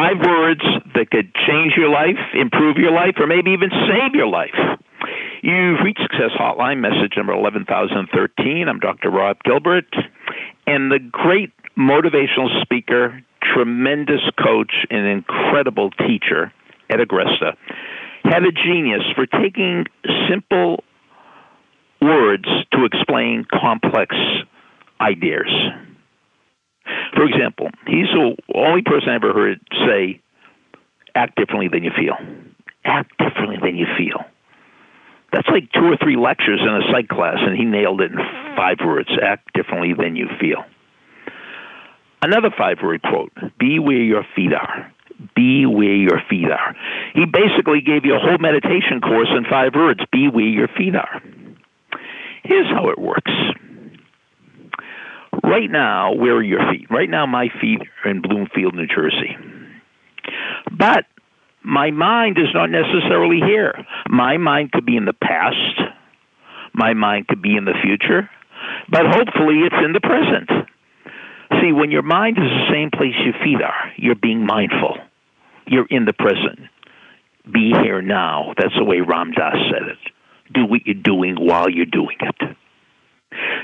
five words that could change your life, improve your life, or maybe even save your life. You've reached Success Hotline, message number 11013. I'm Dr. Rob Gilbert, and the great motivational speaker, tremendous coach, and incredible teacher, Ed Agresta, had a genius for taking simple words to explain complex ideas. For example, he's the only person I ever heard say, act differently than you feel. Act differently than you feel. That's like two or three lectures in a psych class, and he nailed it in five words act differently than you feel. Another five word quote be where your feet are. Be where your feet are. He basically gave you a whole meditation course in five words be where your feet are. Here's how it works. Right now, where are your feet? Right now, my feet are in Bloomfield, New Jersey. But my mind is not necessarily here. My mind could be in the past. My mind could be in the future. But hopefully, it's in the present. See, when your mind is the same place your feet are, you're being mindful. You're in the present. Be here now. That's the way Ram Dass said it. Do what you're doing while you're doing it.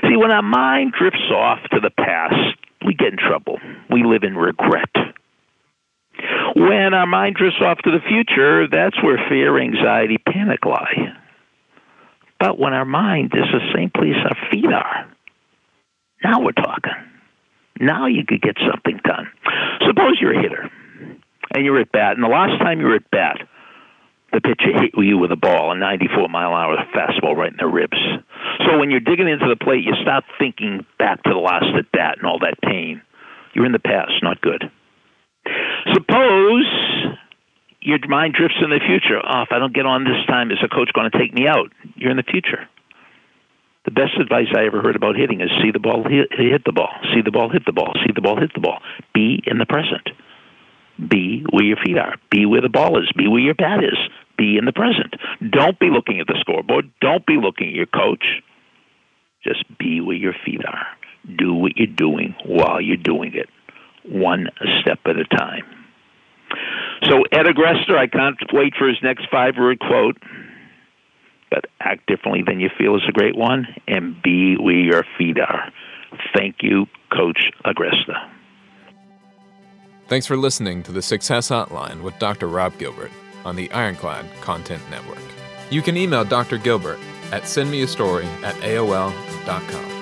See, when our mind drifts off to the past, we get in trouble. We live in regret. When our mind drifts off to the future, that's where fear, anxiety, panic lie. But when our mind is the same place our feet are, now we're talking. Now you could get something done. Suppose you're a hitter and you're at bat, and the last time you were at bat, the pitcher hit you with a ball, a 94 mile an hour fastball right in the ribs. So when you're digging into the plate, you stop thinking back to the last at bat and all that pain. You're in the past, not good. Suppose your mind drifts in the future. Oh, if I don't get on this time, is the coach going to take me out? You're in the future. The best advice I ever heard about hitting is see the ball hit, hit the ball, see the ball hit the ball, see the ball hit the ball. Be in the present. Be where your feet are. Be where the ball is. Be where your bat is. Be in the present. Don't be looking at the scoreboard. Don't be looking at your coach. Just be where your feet are. Do what you're doing while you're doing it, one step at a time. So, Ed Agresta, I can't wait for his next five word quote. But act differently than you feel is a great one, and be where your feet are. Thank you, Coach Agresta. Thanks for listening to the Success Hotline with Dr. Rob Gilbert on the Ironclad Content Network. You can email Dr. Gilbert at sendmeastory at AOL.com.